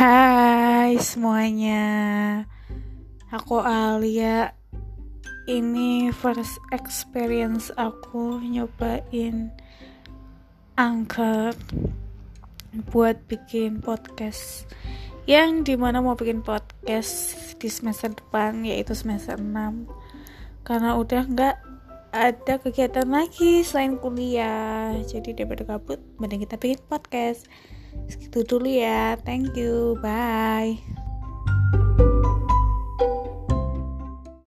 Hai semuanya. Aku Alia. Ini first experience aku nyobain Anchor Buat bikin podcast. Yang di mana mau bikin podcast di semester depan Yaitu semester 6 Karena udah nggak ada kegiatan lagi selain kuliah. Jadi daripada kabut Mending kita bikin podcast Segitu dulu ya. Thank you. Bye